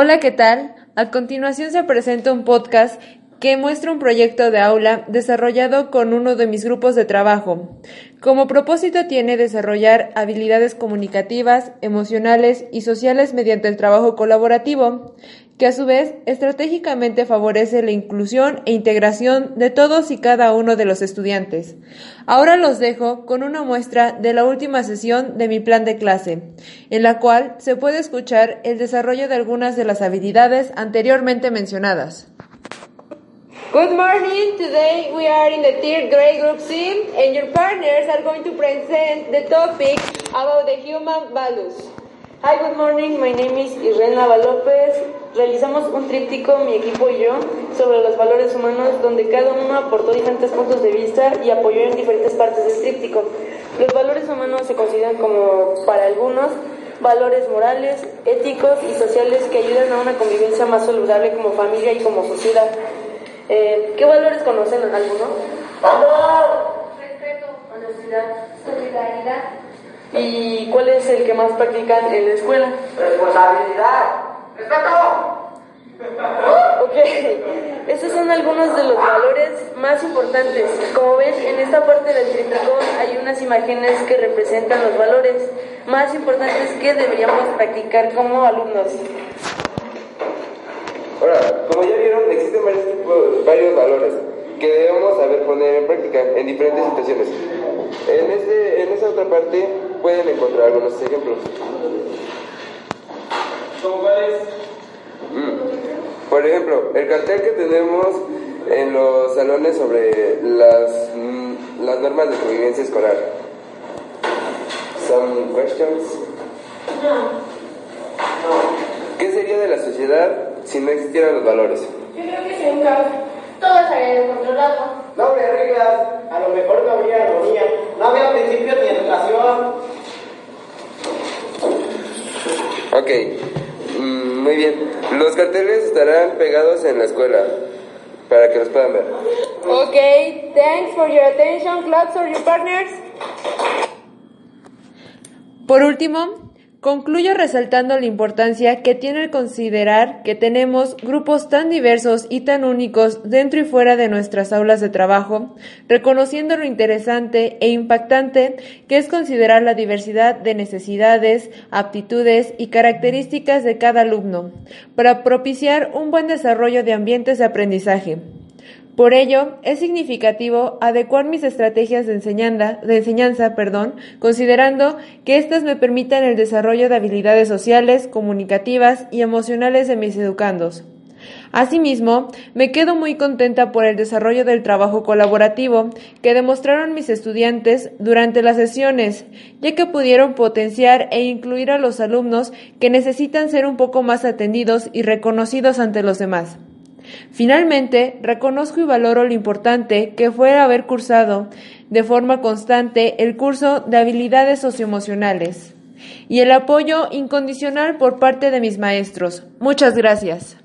Hola, ¿qué tal? A continuación se presenta un podcast que muestra un proyecto de aula desarrollado con uno de mis grupos de trabajo. Como propósito tiene desarrollar habilidades comunicativas, emocionales y sociales mediante el trabajo colaborativo, que a su vez estratégicamente favorece la inclusión e integración de todos y cada uno de los estudiantes. Ahora los dejo con una muestra de la última sesión de mi plan de clase, en la cual se puede escuchar el desarrollo de algunas de las habilidades anteriormente mencionadas. Good morning. Today we are in the third grade group C and your partners are going to present the topic about the human values. Hi, good morning. My name is Israel Nava López. Realizamos un tríptico, mi equipo y yo, sobre los valores humanos, donde cada uno aportó diferentes puntos de vista y apoyó en diferentes partes del tríptico. Los valores humanos se consideran como, para algunos, valores morales, éticos y sociales que ayudan a una convivencia más saludable como familia y como sociedad. Eh, ¿Qué valores conocen alguno? Respeto, honestidad, solidaridad. ¿Y cuál es el que más practican en la escuela? Responsabilidad, respeto. Ok, estos son algunos de los valores más importantes. Como ven, en esta parte del tríptico hay unas imágenes que representan los valores más importantes que deberíamos practicar como alumnos. Ahora, como ya vieron, existen varios, tipos, varios valores que debemos saber poner en práctica en diferentes situaciones. En, este, en esa otra parte pueden encontrar algunos ejemplos. ¿Cómo cuáles? Mm. Por ejemplo, el cartel que tenemos en los salones sobre las, mm, las normas de convivencia escolar. Some questions? No. ¿Qué sería de la sociedad si no existieran los valores? Yo creo que sería un caos. Todo estaría descontrolado. Reglas, a lo mejor no habría armonía, no habría principios ni educación. Ok, mm, muy bien. Los carteles estarán pegados en la escuela para que los puedan ver. Okay, thanks for your attention. Claps for your partners. Por último, Concluyo resaltando la importancia que tiene el considerar que tenemos grupos tan diversos y tan únicos dentro y fuera de nuestras aulas de trabajo, reconociendo lo interesante e impactante que es considerar la diversidad de necesidades, aptitudes y características de cada alumno, para propiciar un buen desarrollo de ambientes de aprendizaje. Por ello, es significativo adecuar mis estrategias de enseñanza, considerando que éstas me permitan el desarrollo de habilidades sociales, comunicativas y emocionales de mis educandos. Asimismo, me quedo muy contenta por el desarrollo del trabajo colaborativo que demostraron mis estudiantes durante las sesiones, ya que pudieron potenciar e incluir a los alumnos que necesitan ser un poco más atendidos y reconocidos ante los demás. Finalmente, reconozco y valoro lo importante que fue haber cursado de forma constante el curso de habilidades socioemocionales y el apoyo incondicional por parte de mis maestros. Muchas gracias.